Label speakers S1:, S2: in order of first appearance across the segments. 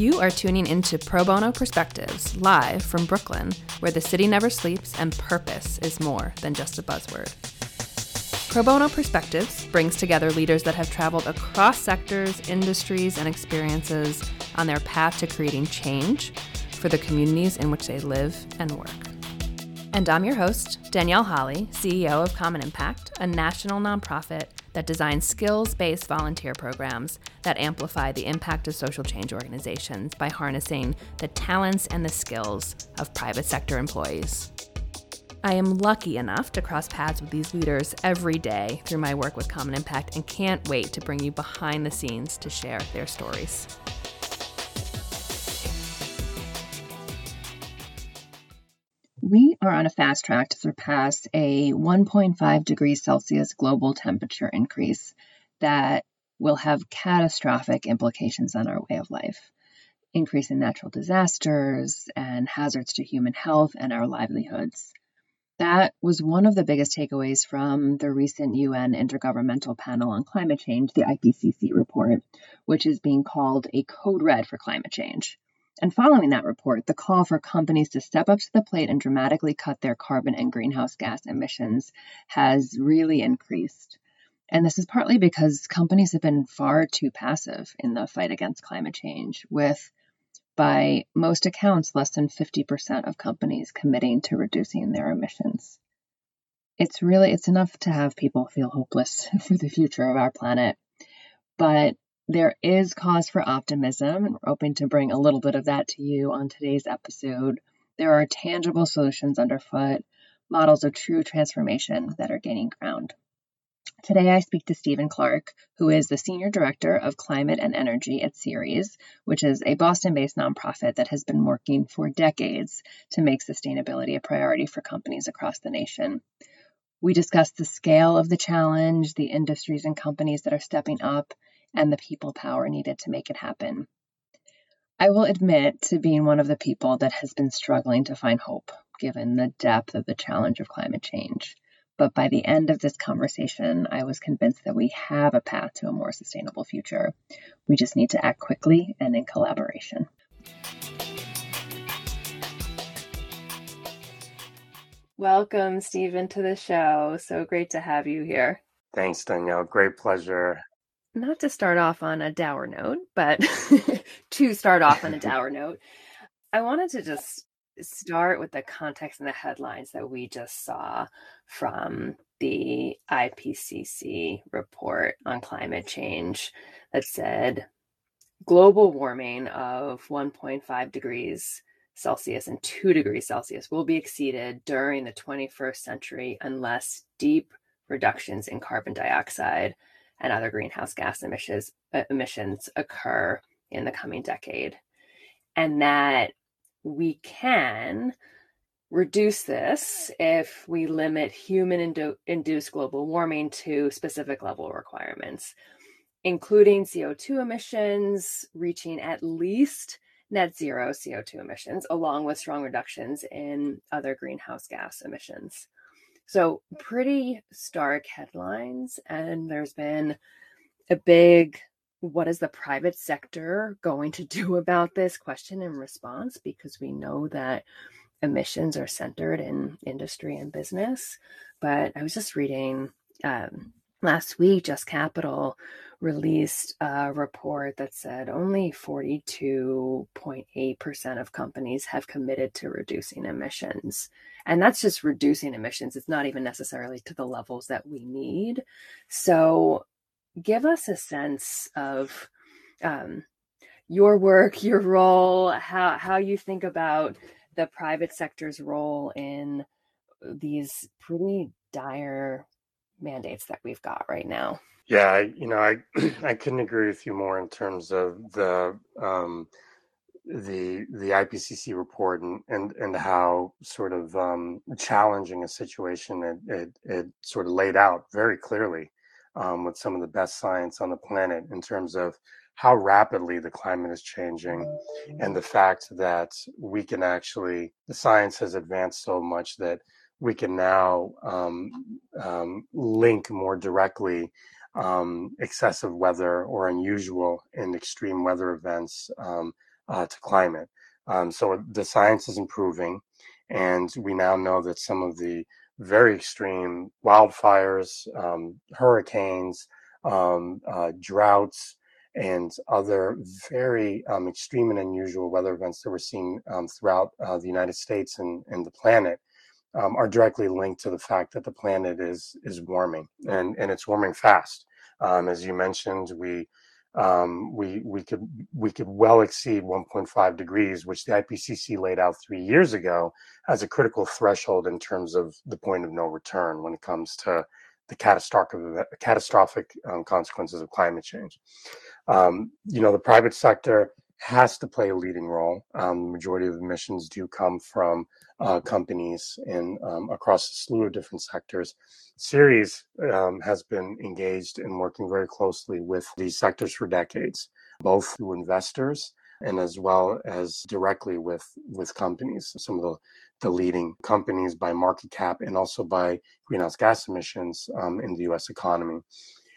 S1: You are tuning into Pro Bono Perspectives live from Brooklyn, where the city never sleeps and purpose is more than just a buzzword. Pro Bono Perspectives brings together leaders that have traveled across sectors, industries, and experiences on their path to creating change for the communities in which they live and work. And I'm your host, Danielle Holly, CEO of Common Impact, a national nonprofit that designs skills based volunteer programs that amplify the impact of social change organizations by harnessing the talents and the skills of private sector employees. I am lucky enough to cross paths with these leaders every day through my work with Common Impact and can't wait to bring you behind the scenes to share their stories.
S2: We are on a fast track to surpass a 1.5 degrees Celsius global temperature increase that will have catastrophic implications on our way of life. Increase in natural disasters and hazards to human health and our livelihoods. That was one of the biggest takeaways from the recent UN Intergovernmental Panel on Climate Change, the IPCC report, which is being called a code red for climate change. And following that report, the call for companies to step up to the plate and dramatically cut their carbon and greenhouse gas emissions has really increased. And this is partly because companies have been far too passive in the fight against climate change, with, by most accounts, less than 50% of companies committing to reducing their emissions. It's really it's enough to have people feel hopeless for the future of our planet. But there is cause for optimism, and we're hoping to bring a little bit of that to you on today's episode. There are tangible solutions underfoot, models of true transformation that are gaining ground. Today, I speak to Stephen Clark, who is the Senior Director of Climate and Energy at Ceres, which is a Boston based nonprofit that has been working for decades to make sustainability a priority for companies across the nation. We discuss the scale of the challenge, the industries and companies that are stepping up, and the people power needed to make it happen. I will admit to being one of the people that has been struggling to find hope given the depth of the challenge of climate change. But by the end of this conversation, I was convinced that we have a path to a more sustainable future. We just need to act quickly and in collaboration. Welcome, Stephen, to the show. So great to have you here.
S3: Thanks, Danielle. Great pleasure
S1: not to start off on a dour note, but to start off on a dour note, I wanted to just start with the context and the headlines that we just saw from the IPCC report on climate change that said global warming of 1.5 degrees Celsius and 2 degrees Celsius will be exceeded during the 21st century unless deep reductions in carbon dioxide and other greenhouse gas emissions uh, emissions occur in the coming decade and that we can reduce this if we limit human indu- induced global warming to specific level requirements including CO2 emissions reaching at least net zero CO2 emissions along with strong reductions in other greenhouse gas emissions so, pretty stark headlines. And there's been a big what is the private sector going to do about this question and response? Because we know that emissions are centered in industry and business. But I was just reading um, last week, Just Capital released a report that said only 42.8% of companies have committed to reducing emissions. And that's just reducing emissions. It's not even necessarily to the levels that we need. So, give us a sense of um, your work, your role, how, how you think about the private sector's role in these pretty dire mandates that we've got right now.
S3: Yeah, you know, I I couldn't agree with you more in terms of the um, the the IPCC report and and and how sort of um, challenging a situation it, it it sort of laid out very clearly um, with some of the best science on the planet in terms of how rapidly the climate is changing and the fact that we can actually the science has advanced so much that we can now um, um, link more directly um, excessive weather or unusual and extreme weather events um, uh, to climate. Um, so the science is improving, and we now know that some of the very extreme wildfires, um, hurricanes, uh, droughts, and other very extreme and unusual weather events that we're seeing throughout uh, the United States and, and the planet um, are directly linked to the fact that the planet is is warming and, and it's warming fast. Um, as you mentioned, we um, we we could we could well exceed 1.5 degrees, which the IPCC laid out three years ago as a critical threshold in terms of the point of no return when it comes to the catastrophic catastrophic um, consequences of climate change. Um, you know, the private sector has to play a leading role. Um, the majority of emissions do come from uh, companies in um, across a slew of different sectors. Ceres um, has been engaged in working very closely with these sectors for decades, both through investors and as well as directly with with companies. Some of the the leading companies by market cap and also by greenhouse gas emissions um, in the U.S. economy.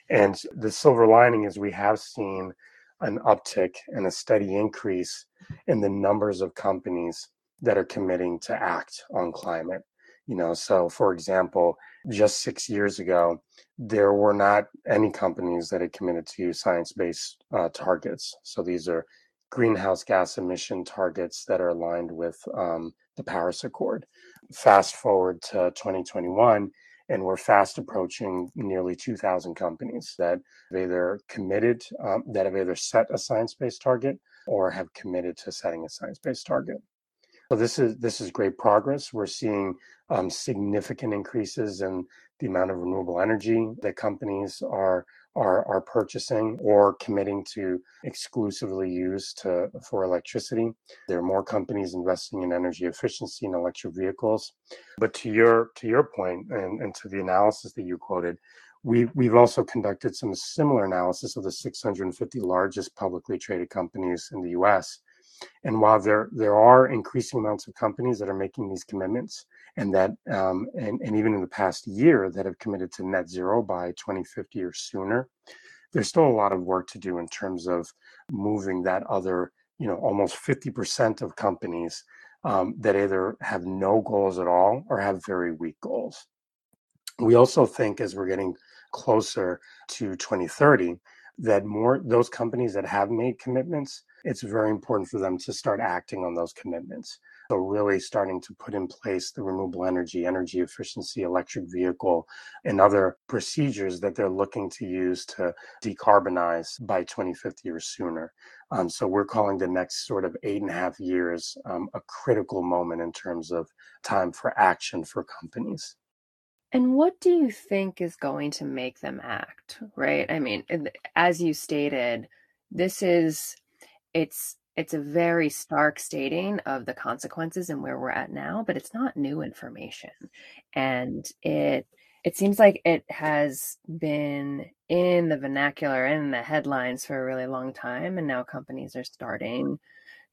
S3: And the silver lining is we have seen an uptick and a steady increase in the numbers of companies that are committing to act on climate. You know, so for example, just six years ago, there were not any companies that had committed to science based uh, targets. So these are greenhouse gas emission targets that are aligned with um, the Paris Accord. Fast forward to 2021, and we're fast approaching nearly 2,000 companies that have either committed, um, that have either set a science-based target or have committed to setting a science-based target. So this is this is great progress. We're seeing um, significant increases in the amount of renewable energy that companies are are, are purchasing or committing to exclusively use to for electricity. There are more companies investing in energy efficiency and electric vehicles. But to your to your point and, and to the analysis that you quoted, we, we've also conducted some similar analysis of the 650 largest publicly traded companies in the US. And while there, there are increasing amounts of companies that are making these commitments, and that um, and, and even in the past year that have committed to net zero by 2050 or sooner there's still a lot of work to do in terms of moving that other you know almost 50% of companies um, that either have no goals at all or have very weak goals. We also think as we're getting closer to 2030 that more those companies that have made commitments it's very important for them to start acting on those commitments so really starting to put in place the renewable energy, energy efficiency, electric vehicle, and other procedures that they're looking to use to decarbonize by 2050 or sooner. Um, so we're calling the next sort of eight and a half years um, a critical moment in terms of time for action for companies.
S1: And what do you think is going to make them act, right? I mean, as you stated, this is it's it's a very stark stating of the consequences and where we're at now, but it's not new information. And it it seems like it has been in the vernacular and in the headlines for a really long time and now companies are starting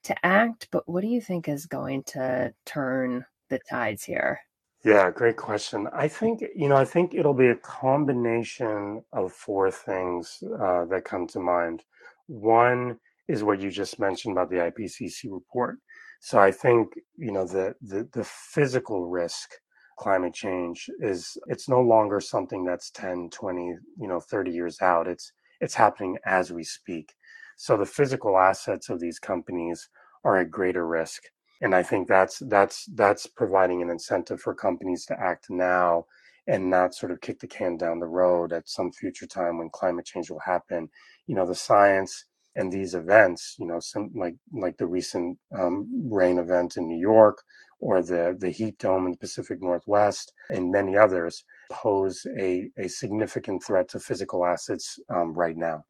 S1: to act, but what do you think is going to turn the tides here?
S3: Yeah, great question. I think, you know, I think it'll be a combination of four things uh, that come to mind. One is what you just mentioned about the IPCC report. So I think you know the the, the physical risk climate change is it's no longer something that's 10 20 you know 30 years out. It's it's happening as we speak. So the physical assets of these companies are at greater risk. And i think that's that's that's providing an incentive for companies to act now and not sort of kick the can down the road at some future time when climate change will happen. You know the science and these events, you know, some like like the recent um, rain event in New York or the the heat dome in the Pacific Northwest and many others pose a, a significant threat to physical assets um, right now.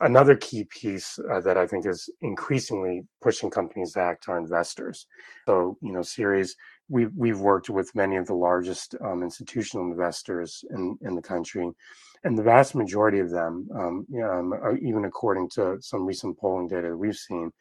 S3: Another key piece uh, that I think is increasingly pushing companies to act are investors. So, you know, Ceres we've, we've worked with many of the largest um, institutional investors in, in the country and the vast majority of them, um, um, even according to some recent polling data that we've seen,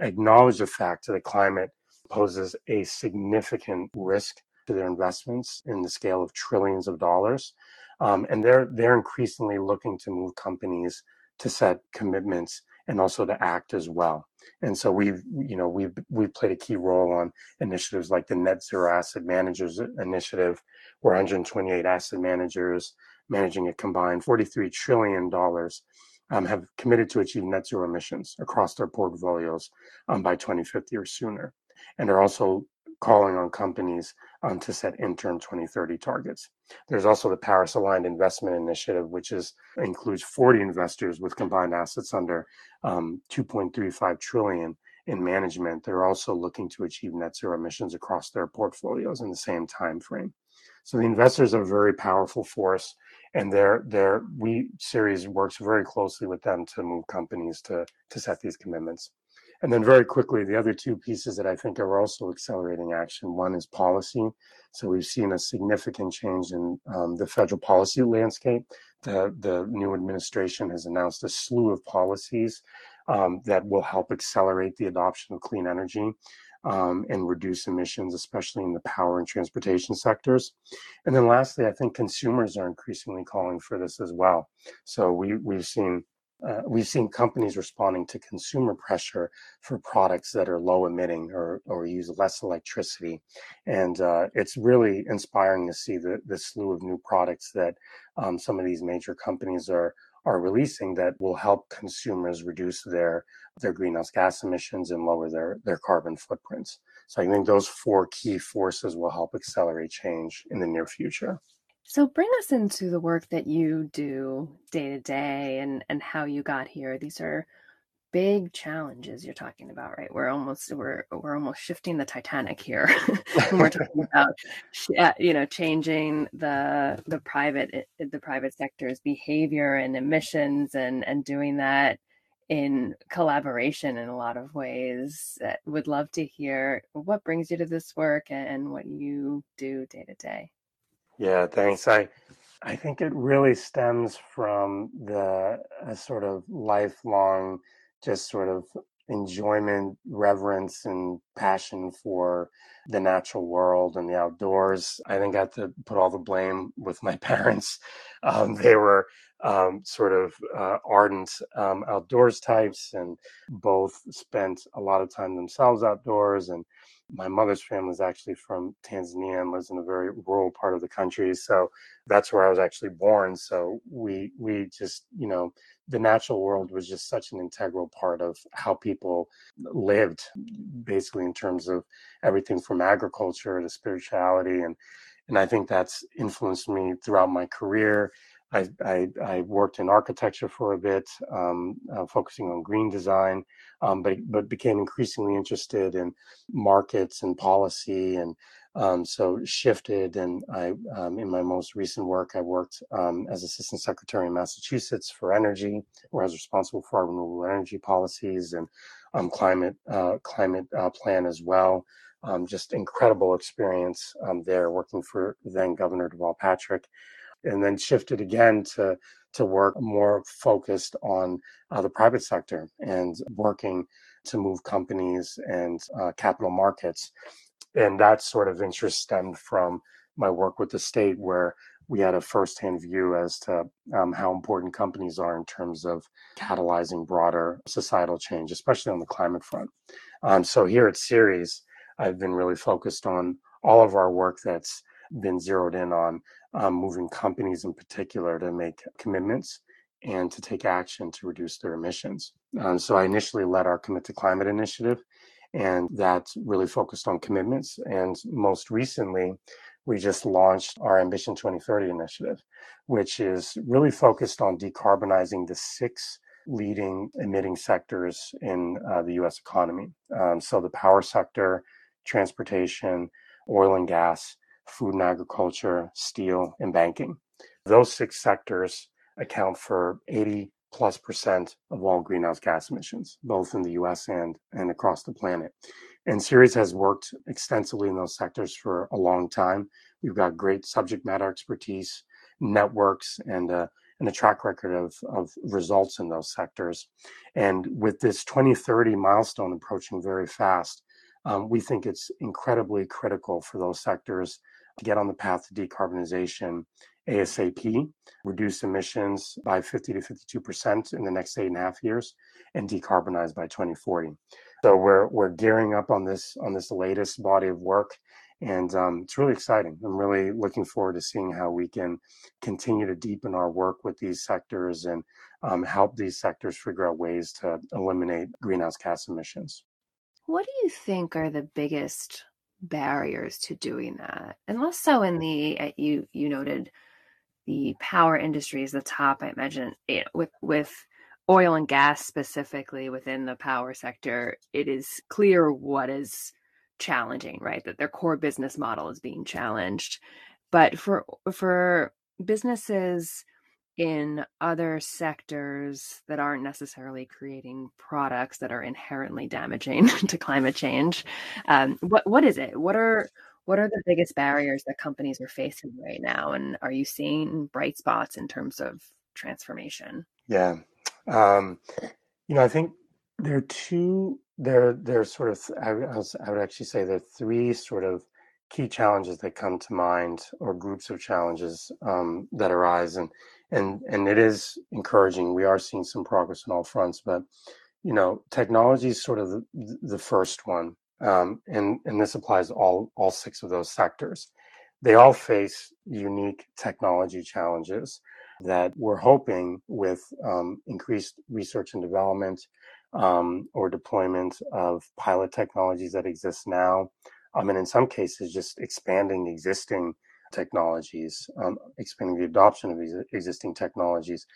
S3: acknowledge the fact that the climate poses a significant risk to their investments in the scale of trillions of dollars, um, and they're they're increasingly looking to move companies to set commitments and also to act as well. And so we've, you know, we've we've played a key role on initiatives like the Net Zero Asset Managers Initiative, where 128 asset managers managing a combined 43 trillion dollars um, have committed to achieve net zero emissions across their portfolios um, by 2050 or sooner, and are also calling on companies um, to set interim 2030 targets. There's also the Paris Aligned Investment Initiative, which is includes 40 investors with combined assets under um, 2.35 trillion in management. They're also looking to achieve net zero emissions across their portfolios in the same time frame. So the investors are a very powerful force, and their their we Ceres works very closely with them to move companies to to set these commitments. And then very quickly, the other two pieces that I think are also accelerating action. One is policy. So we've seen a significant change in um, the federal policy landscape. The, the new administration has announced a slew of policies um, that will help accelerate the adoption of clean energy. Um, and reduce emissions, especially in the power and transportation sectors. And then lastly, I think consumers are increasingly calling for this as well. So we, we've seen uh, we've seen companies responding to consumer pressure for products that are low emitting or, or use less electricity. And uh, it's really inspiring to see the, the slew of new products that um, some of these major companies are are releasing that will help consumers reduce their their greenhouse gas emissions and lower their their carbon footprints. So I think those four key forces will help accelerate change in the near future.
S1: So bring us into the work that you do day to day and and how you got here. These are big challenges you're talking about, right? We're almost we're we're almost shifting the Titanic here. and we're talking about uh, you know changing the the private eh, the private sector's behavior and emissions and and doing that in collaboration in a lot of ways. Uh, would love to hear what brings you to this work and what you do day to day.
S3: Yeah, thanks. I I think it really stems from the sort of lifelong, just sort of enjoyment, reverence, and passion for the natural world and the outdoors. I I have to put all the blame with my parents. Um, they were um, sort of uh, ardent um, outdoors types and both spent a lot of time themselves outdoors and my mother's family is actually from Tanzania and lives in a very rural part of the country. So that's where I was actually born. So we we just, you know, the natural world was just such an integral part of how people lived, basically in terms of everything from agriculture to spirituality and and I think that's influenced me throughout my career. I, I, I, worked in architecture for a bit, um, uh, focusing on green design, um, but but became increasingly interested in markets and policy, and um, so shifted. And I, um, in my most recent work, I worked um, as assistant secretary in Massachusetts for energy, where I was responsible for our renewable energy policies and um, climate uh, climate uh, plan as well. just incredible experience there, working for then Governor Deval Patrick and then shifted again to to work more focused on uh, the private sector and working to move companies and uh, capital markets. And that sort of interest stemmed from my work with the state, where we had a firsthand view as to um, how important companies are in terms of catalyzing broader societal change, especially on the climate front. Um, so here at Ceres, I've been really focused on all of our work that's been zeroed in on um, moving companies in particular to make commitments and to take action to reduce their emissions. Um, so I initially led our Commit to Climate initiative, and that's really focused on commitments. And most recently, we just launched our Ambition 2030 initiative, which is really focused on decarbonizing the six leading emitting sectors in uh, the US economy. Um, so the power sector, transportation, oil and gas, food and agriculture, steel, and banking. Those six sectors account for 80 plus percent of all greenhouse gas emissions, both in the US and, and across the planet. And Ceres has worked extensively in those sectors for a long time. We've got great subject matter expertise, networks, and uh, and a track record of, of results in those sectors. And with this 2030 milestone approaching very fast, um, we think it's incredibly critical for those sectors to get on the path to decarbonization ASAP, reduce emissions by 50 to 52% in the next eight and a half years, and decarbonize by 2040. So we're we're gearing up on this on this latest body of work, and um, it's really exciting. I'm really looking forward to seeing how we can continue to deepen our work with these sectors and um, help these sectors figure out ways to eliminate greenhouse gas emissions.
S1: What do you think are the biggest barriers to doing that? And less so in the uh, you you noted the power industry is the top. I imagine you know, with with oil and gas specifically within the power sector, it is clear what is challenging, right? That their core business model is being challenged. But for for businesses in other sectors that aren't necessarily creating products that are inherently damaging to climate change, um, what what is it? What are what are the biggest barriers that companies are facing right now, and are you seeing bright spots in terms of transformation?
S3: Yeah, um, you know, I think there are two. There, there are sort of. I, I would actually say there are three sort of key challenges that come to mind, or groups of challenges um, that arise, and and and it is encouraging. We are seeing some progress on all fronts, but you know, technology is sort of the, the first one, um, and and this applies to all all six of those sectors. They all face unique technology challenges that we're hoping with um, increased research and development um, or deployment of pilot technologies that exist now, um, and in some cases, just expanding existing technologies, um, expanding the adoption of these existing technologies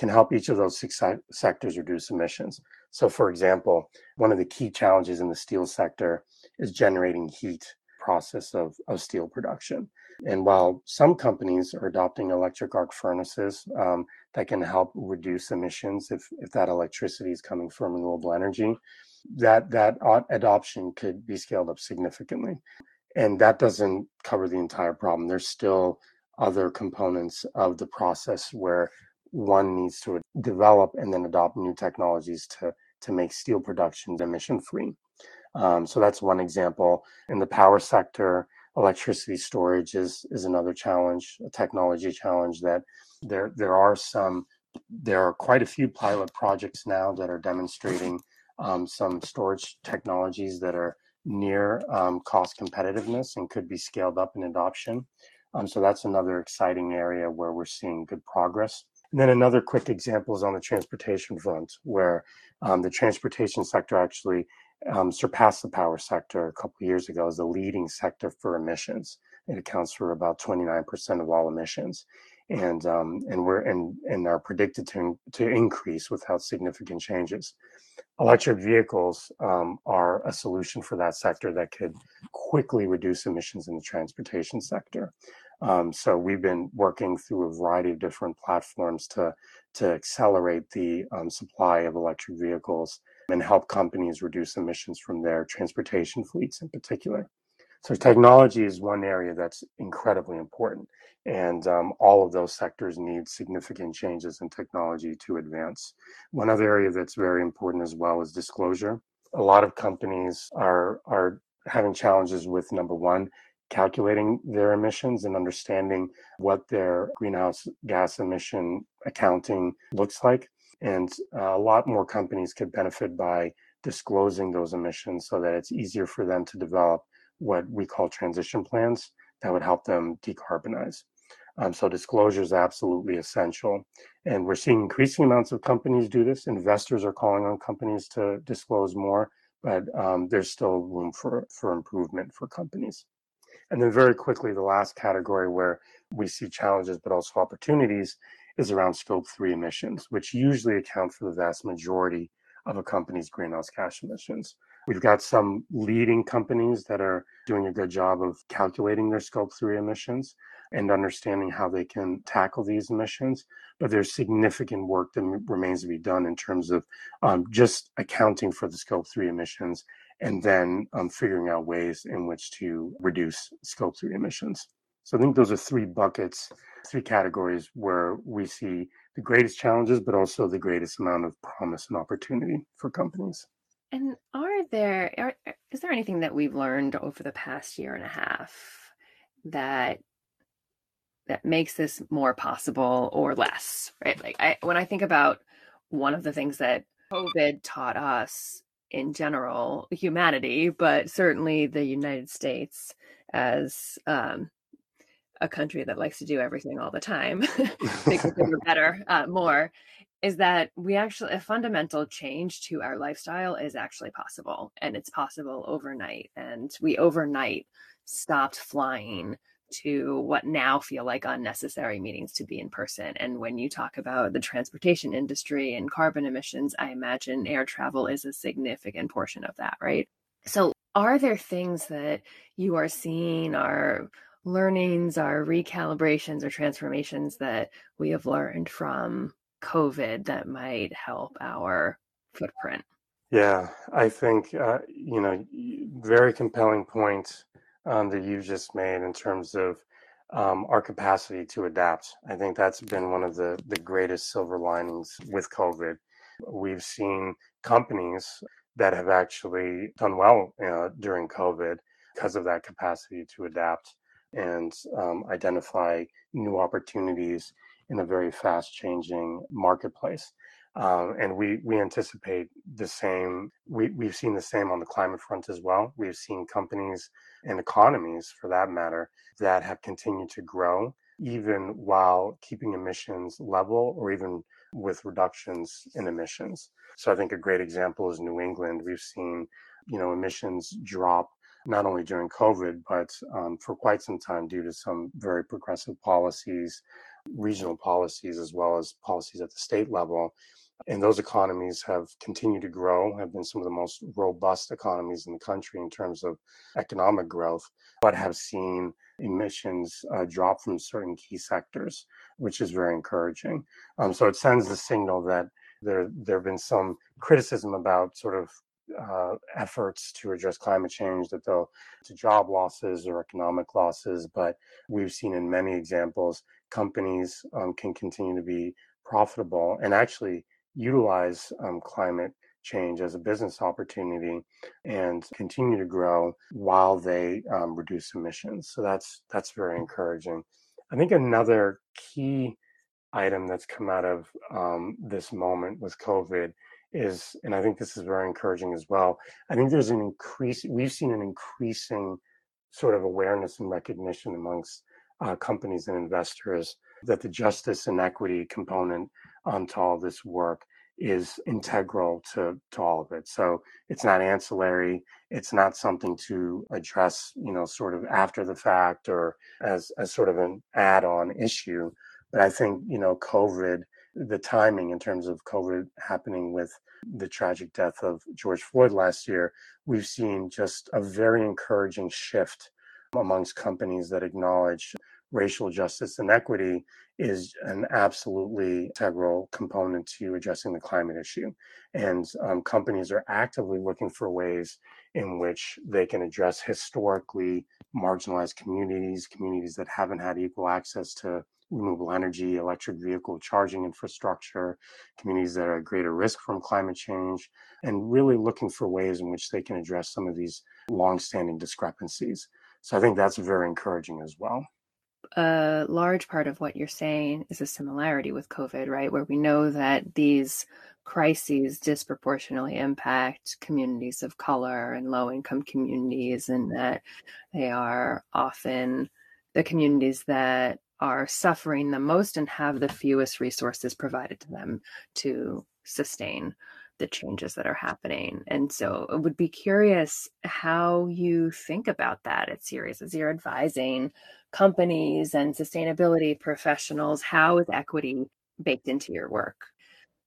S3: can help each of those six sectors reduce emissions. So, for example, one of the key challenges in the steel sector is generating heat process of, of steel production. And while some companies are adopting electric arc furnaces um, that can help reduce emissions if, if that electricity is coming from renewable energy, that that adoption could be scaled up significantly and that doesn't cover the entire problem. There's still other components of the process where one needs to develop and then adopt new technologies to to make steel production emission free. Um, so that's one example. In the power sector, electricity storage is is another challenge, a technology challenge that there there are some there are quite a few pilot projects now that are demonstrating um, some storage technologies that are near um, cost competitiveness and could be scaled up in adoption. Um, so that's another exciting area where we're seeing good progress. And then another quick example is on the transportation front, where um, the transportation sector actually um, surpassed the power sector a couple years ago as the leading sector for emissions. It accounts for about 29% of all emissions, and um, and we're and and are predicted to to increase without significant changes electric vehicles um, are a solution for that sector that could quickly reduce emissions in the transportation sector. Um, so we've been working through a variety of different platforms to to accelerate the um, supply of electric vehicles and help companies reduce emissions from their transportation fleets in particular. So technology is one area that's incredibly important, and um, all of those sectors need significant changes in technology to advance. One other area that's very important as well is disclosure. A lot of companies are are having challenges with number one, calculating their emissions and understanding what their greenhouse gas emission accounting looks like. And uh, a lot more companies could benefit by disclosing those emissions so that it's easier for them to develop what we call transition plans that would help them decarbonize. Um, so disclosure is absolutely essential. And we're seeing increasing amounts of companies do this. Investors are calling on companies to disclose more, but um, there's still room for, for improvement for companies. And then very quickly, the last category where we see challenges but also opportunities is around scope three emissions, which usually account for the vast majority of a company's greenhouse gas emissions. We've got some leading companies that are doing a good job of calculating their scope 3 emissions and understanding how they can tackle these emissions. But there's significant work that remains to be done in terms of um, just accounting for the scope 3 emissions and then um, figuring out ways in which to reduce scope 3 emissions. So I think those are three buckets, three categories where we see the greatest challenges, but also the greatest amount of promise and opportunity for companies.
S1: And are there are, is there anything that we've learned over the past year and a half that that makes this more possible or less, right? Like I when I think about one of the things that COVID taught us in general, humanity, but certainly the United States as um, a country that likes to do everything all the time, bigger, bigger, better, uh, more, is that we actually a fundamental change to our lifestyle is actually possible, and it's possible overnight. And we overnight stopped flying to what now feel like unnecessary meetings to be in person. And when you talk about the transportation industry and carbon emissions, I imagine air travel is a significant portion of that, right? So, are there things that you are seeing are learnings, are recalibrations or transformations that we have learned from COVID that might help our footprint?
S3: Yeah, I think, uh, you know, very compelling point um, that you just made in terms of um, our capacity to adapt. I think that's been one of the, the greatest silver linings with COVID. We've seen companies that have actually done well uh, during COVID because of that capacity to adapt and um, identify new opportunities in a very fast changing marketplace. Um, and we we anticipate the same. We we've seen the same on the climate front as well. We've seen companies and economies, for that matter, that have continued to grow even while keeping emissions level or even with reductions in emissions. So I think a great example is New England. We've seen you know emissions drop not only during COVID, but um, for quite some time due to some very progressive policies, regional policies, as well as policies at the state level. And those economies have continued to grow, have been some of the most robust economies in the country in terms of economic growth, but have seen emissions uh, drop from certain key sectors, which is very encouraging. Um, so it sends the signal that there there have been some criticism about sort of uh, efforts to address climate change that they'll to job losses or economic losses, but we've seen in many examples companies um, can continue to be profitable and actually utilize um, climate change as a business opportunity and continue to grow while they um, reduce emissions. So that's that's very encouraging. I think another key item that's come out of um, this moment with COVID is, and I think this is very encouraging as well. I think there's an increase. We've seen an increasing sort of awareness and recognition amongst uh, companies and investors that the justice and equity component onto all this work is integral to, to all of it. So it's not ancillary. It's not something to address, you know, sort of after the fact or as, as sort of an add on issue. But I think, you know, COVID, the timing in terms of COVID happening with the tragic death of George Floyd last year, we've seen just a very encouraging shift amongst companies that acknowledge racial justice and equity is an absolutely integral component to addressing the climate issue. And um, companies are actively looking for ways in which they can address historically marginalized communities, communities that haven't had equal access to renewable energy, electric vehicle charging infrastructure, communities that are at greater risk from climate change, and really looking for ways in which they can address some of these longstanding discrepancies. So I think that's very encouraging as well
S1: a large part of what you're saying is a similarity with COVID, right? Where we know that these crises disproportionately impact communities of color and low income communities, and that they are often the communities that are suffering the most and have the fewest resources provided to them to sustain the changes that are happening. And so I would be curious how you think about that at Ceres as you're advising companies and sustainability professionals. How is equity baked into your work?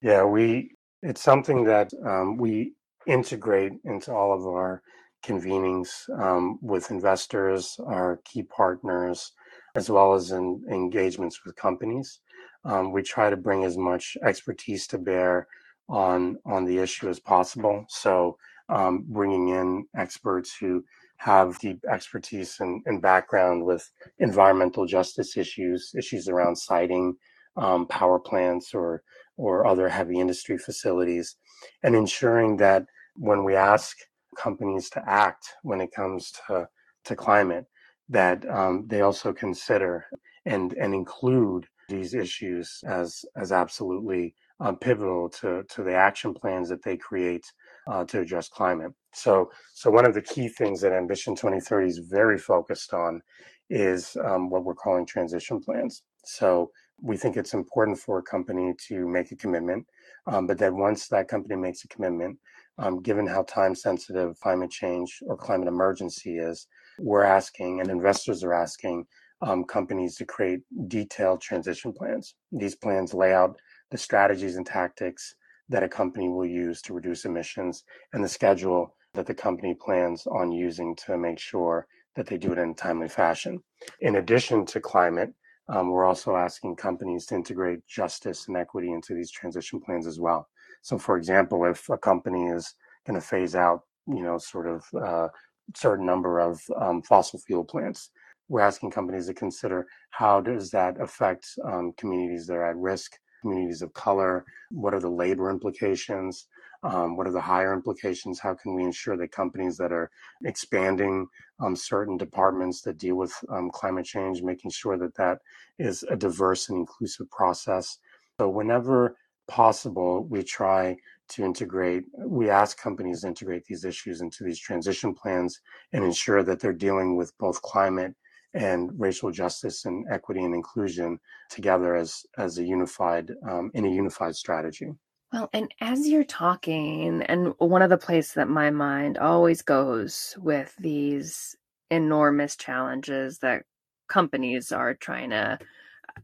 S3: Yeah, we it's something that um, we integrate into all of our convenings um, with investors, our key partners, as well as in engagements with companies. Um, we try to bring as much expertise to bear on on the issue as possible. So um, bringing in experts who have deep expertise and, and, background with environmental justice issues, issues around siting um, power plants or or other heavy industry facilities, and ensuring that when we ask companies to act when it comes to to climate, that um, they also consider and and include these issues as as absolutely um, pivotal to to the action plans that they create uh, to address climate. So so one of the key things that Ambition 2030 is very focused on is um, what we're calling transition plans. So we think it's important for a company to make a commitment, um, but then once that company makes a commitment, um, given how time sensitive climate change or climate emergency is, we're asking and investors are asking um, companies to create detailed transition plans. These plans lay out the strategies and tactics that a company will use to reduce emissions and the schedule that the company plans on using to make sure that they do it in a timely fashion. In addition to climate, um, we're also asking companies to integrate justice and equity into these transition plans as well. So, for example, if a company is going to phase out, you know, sort of uh, certain number of um, fossil fuel plants, we're asking companies to consider how does that affect um, communities that are at risk, communities of color, what are the labor implications, um, what are the higher implications? How can we ensure that companies that are expanding um, certain departments that deal with um, climate change, making sure that that is a diverse and inclusive process? So, whenever possible, we try to integrate, we ask companies to integrate these issues into these transition plans and ensure that they're dealing with both climate and racial justice and equity and inclusion together as as a unified um, in a unified strategy.
S1: Well, and as you're talking, and one of the places that my mind always goes with these enormous challenges that companies are trying to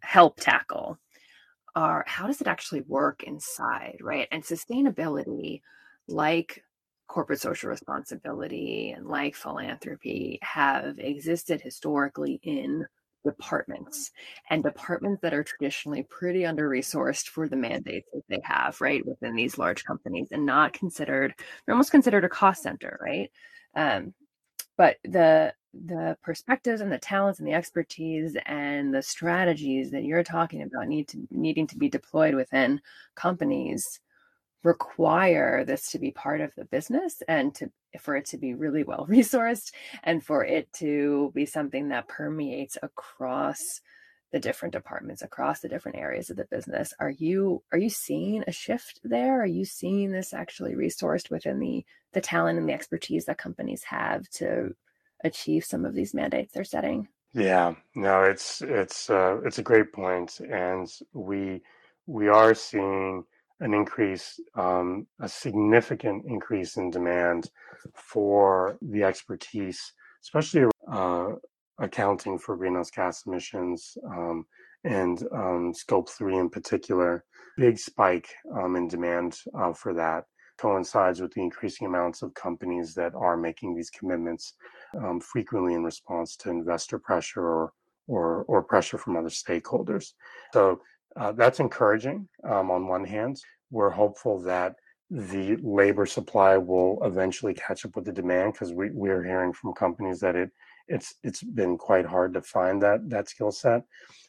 S1: help tackle are how does it actually work inside, right? And sustainability, like corporate social responsibility and like philanthropy, have existed historically in departments and departments that are traditionally pretty under resourced for the mandates that they have right within these large companies and not considered they're almost considered a cost center right? Um, but the the perspectives and the talents and the expertise and the strategies that you're talking about need to needing to be deployed within companies require this to be part of the business and to for it to be really well resourced and for it to be something that permeates across the different departments across the different areas of the business. Are you are you seeing a shift there? Are you seeing this actually resourced within the the talent and the expertise that companies have to achieve some of these mandates they're setting?
S3: Yeah. No it's it's uh, it's a great point. And we we are seeing an increase, um, a significant increase in demand for the expertise, especially uh, accounting for greenhouse gas emissions um, and um, scope three in particular. Big spike um, in demand uh, for that coincides with the increasing amounts of companies that are making these commitments um, frequently in response to investor pressure or or, or pressure from other stakeholders. So uh, that's encouraging um, on one hand. We're hopeful that the labor supply will eventually catch up with the demand because we, we're hearing from companies that it it's it's been quite hard to find that that skill set.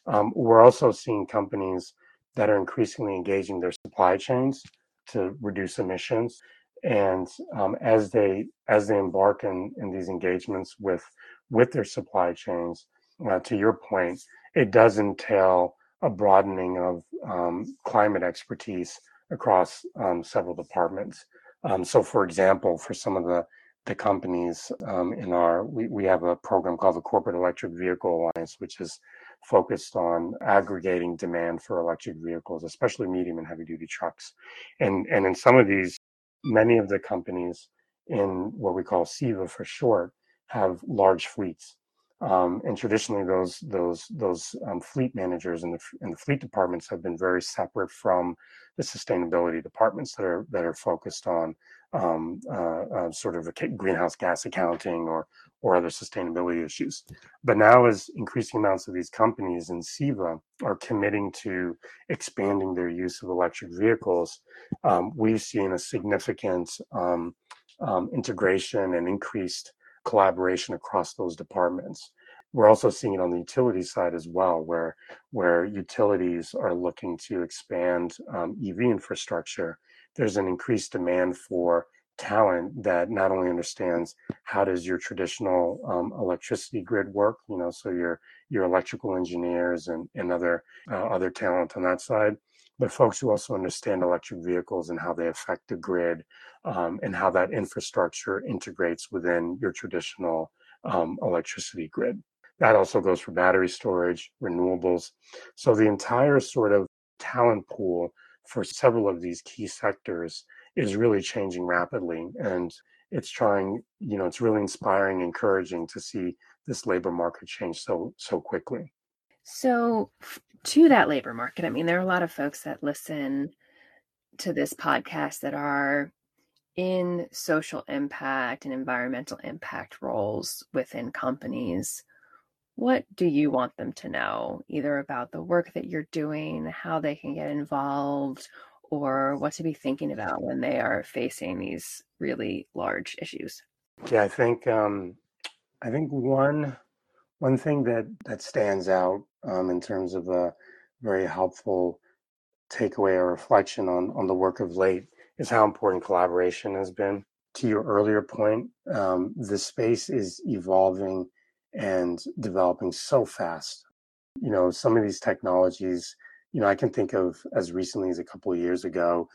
S3: Um, we're also seeing companies that are increasingly engaging their supply chains to reduce emissions, and um, as they as they embark in, in these engagements with with their supply chains, uh, to your point, it does entail a broadening of um, climate expertise across um, several departments. Um, so, for example, for some of the the companies um, in our we, we have a program called the Corporate Electric Vehicle Alliance, which is focused on aggregating demand for electric vehicles, especially medium and heavy duty trucks. And and in some of these, many of the companies in what we call CEVA for short have large fleets. Um, and traditionally, those those those um, fleet managers and the and the fleet departments have been very separate from the sustainability departments that are that are focused on um, uh, uh, sort of greenhouse gas accounting or or other sustainability issues. But now, as increasing amounts of these companies in CEVA are committing to expanding their use of electric vehicles, um, we've seen a significant um, um, integration and increased collaboration across those departments. We're also seeing it on the utility side as well, where where utilities are looking to expand um, EV infrastructure. There's an increased demand for talent that not only understands how does your traditional um, electricity grid work, you know, so your your electrical engineers and, and other uh, other talent on that side, but folks who also understand electric vehicles and how they affect the grid um, and how that infrastructure integrates within your traditional um, electricity grid. That also goes for battery storage, renewables. So the entire sort of talent pool for several of these key sectors is really changing rapidly. And it's trying, you know, it's really inspiring, encouraging to see this labor market change so so quickly.
S1: So to that labor market, I mean, there are a lot of folks that listen to this podcast that are in social impact and environmental impact roles within companies. What do you want them to know, either about the work that you're doing, how they can get involved, or what to be thinking about when they are facing these really large issues?
S3: Yeah, I think um, I think one one thing that that stands out um, in terms of a very helpful takeaway or reflection on on the work of late is how important collaboration has been. To your earlier point, um, the space is evolving and developing so fast. You know, some of these technologies you know, I can think of as recently as a couple of years ago,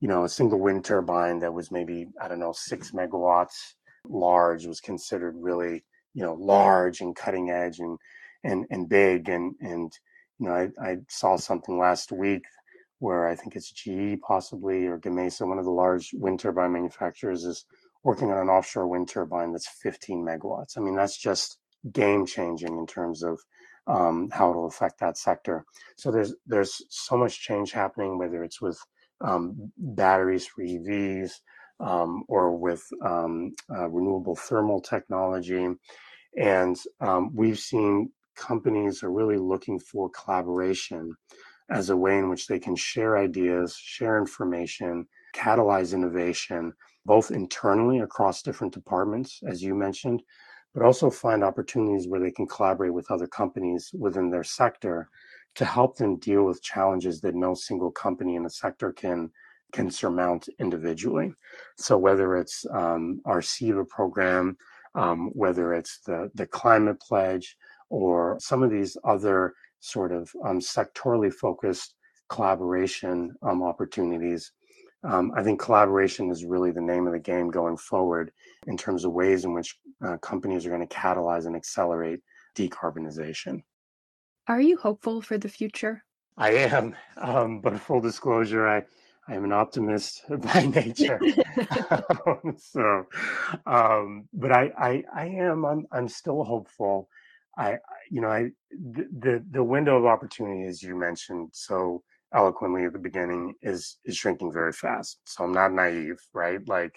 S3: you know, a single wind turbine that was maybe, I don't know, six megawatts large was considered really, you know, large and cutting edge and, and, and big. And, and, you know, I, I saw something last week where I think it's GE possibly or Gamesa, one of the large wind turbine manufacturers is working on an offshore wind turbine that's 15 megawatts. I mean, that's just game changing in terms of um, how it'll affect that sector. So there's there's so much change happening, whether it's with um, batteries for EVs um, or with um, uh, renewable thermal technology, and um, we've seen companies are really looking for collaboration as a way in which they can share ideas, share information, catalyze innovation, both internally across different departments, as you mentioned, but also find opportunities where they can collaborate with other companies within their sector to help them deal with challenges that no single company in the sector can can surmount individually. So whether it's um, our CEVA program, um, whether it's the the climate pledge, or some of these other sort of um, sectorally focused collaboration um, opportunities, um, I think collaboration is really the name of the game going forward in terms of ways in which uh, companies are going to catalyze and accelerate decarbonization.
S1: Are you hopeful for the future?
S3: I am, um, but full disclosure, I, I am an optimist by nature. so, um, but I, I, I am, I'm, I'm still hopeful. I, you know, I, the, the, window of opportunity, as you mentioned so eloquently at the beginning, is is shrinking very fast. So I'm not naive, right? Like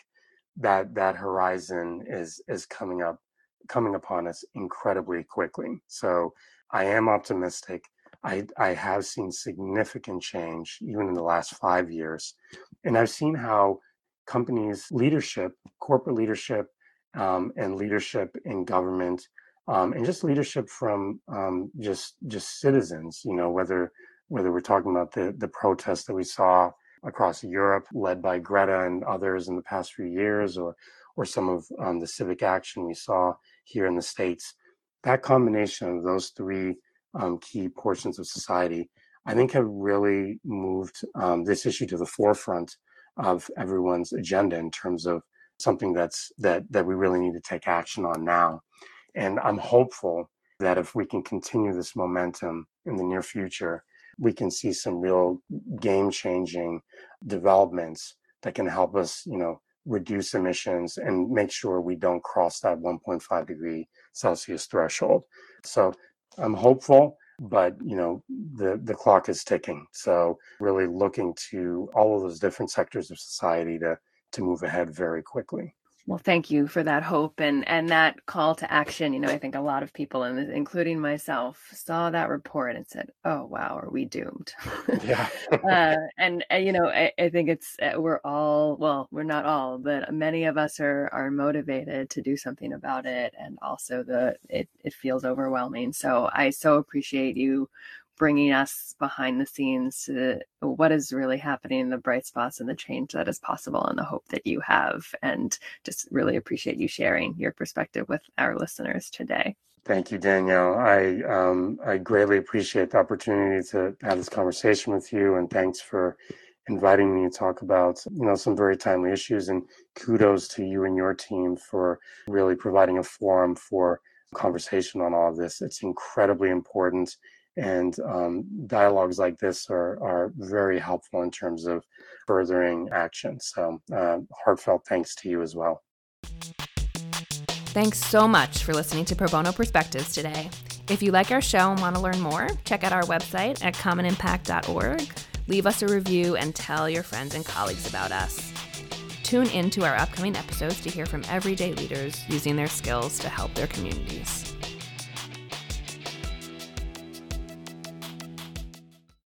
S3: that that horizon is is coming up coming upon us incredibly quickly. So I am optimistic. I, I have seen significant change even in the last five years. And I've seen how companies' leadership, corporate leadership, um, and leadership in government, um, and just leadership from um, just just citizens, you know, whether whether we're talking about the the protests that we saw across Europe, led by Greta and others in the past few years, or or some of um, the civic action we saw here in the states. That combination of those three um, key portions of society, I think, have really moved um, this issue to the forefront of everyone's agenda in terms of something that's that that we really need to take action on now. And I'm hopeful that if we can continue this momentum in the near future, we can see some real game changing developments that can help us, you know, reduce emissions and make sure we don't cross that 1.5 degree Celsius threshold. So I'm hopeful, but you know, the, the clock is ticking. So really looking to all of those different sectors of society to to move ahead very quickly.
S1: Well, thank you for that hope and and that call to action. You know, I think a lot of people, and including myself, saw that report and said, "Oh, wow, are we doomed?"
S3: Yeah.
S1: uh, and, and, you know, I, I think it's uh, we're all well, we're not all, but many of us are are motivated to do something about it, and also the it it feels overwhelming. So I so appreciate you bringing us behind the scenes to what is really happening, in the bright spots and the change that is possible, and the hope that you have. And just really appreciate you sharing your perspective with our listeners today.
S3: Thank you, Danielle. I um, I greatly appreciate the opportunity to have this conversation with you, and thanks for inviting me to talk about you know some very timely issues. And kudos to you and your team for really providing a forum for conversation on all of this. It's incredibly important, and um, dialogues like this are are very helpful in terms of furthering action. So, uh, heartfelt thanks to you as well.
S4: Thanks so much for listening to Pro Bono Perspectives today. If you like our show and want to learn more, check out our website at commonimpact.org. Leave us a review and tell your friends and colleagues about us. Tune in to our upcoming episodes to hear from everyday leaders using their skills to help their communities.